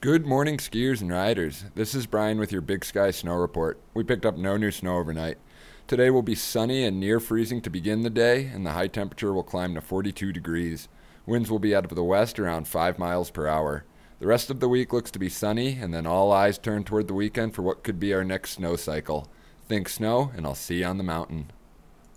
Good morning, skiers and riders. This is Brian with your Big Sky Snow Report. We picked up no new snow overnight. Today will be sunny and near freezing to begin the day, and the high temperature will climb to 42 degrees. Winds will be out of the west around 5 miles per hour. The rest of the week looks to be sunny, and then all eyes turn toward the weekend for what could be our next snow cycle. Think snow, and I'll see you on the mountain.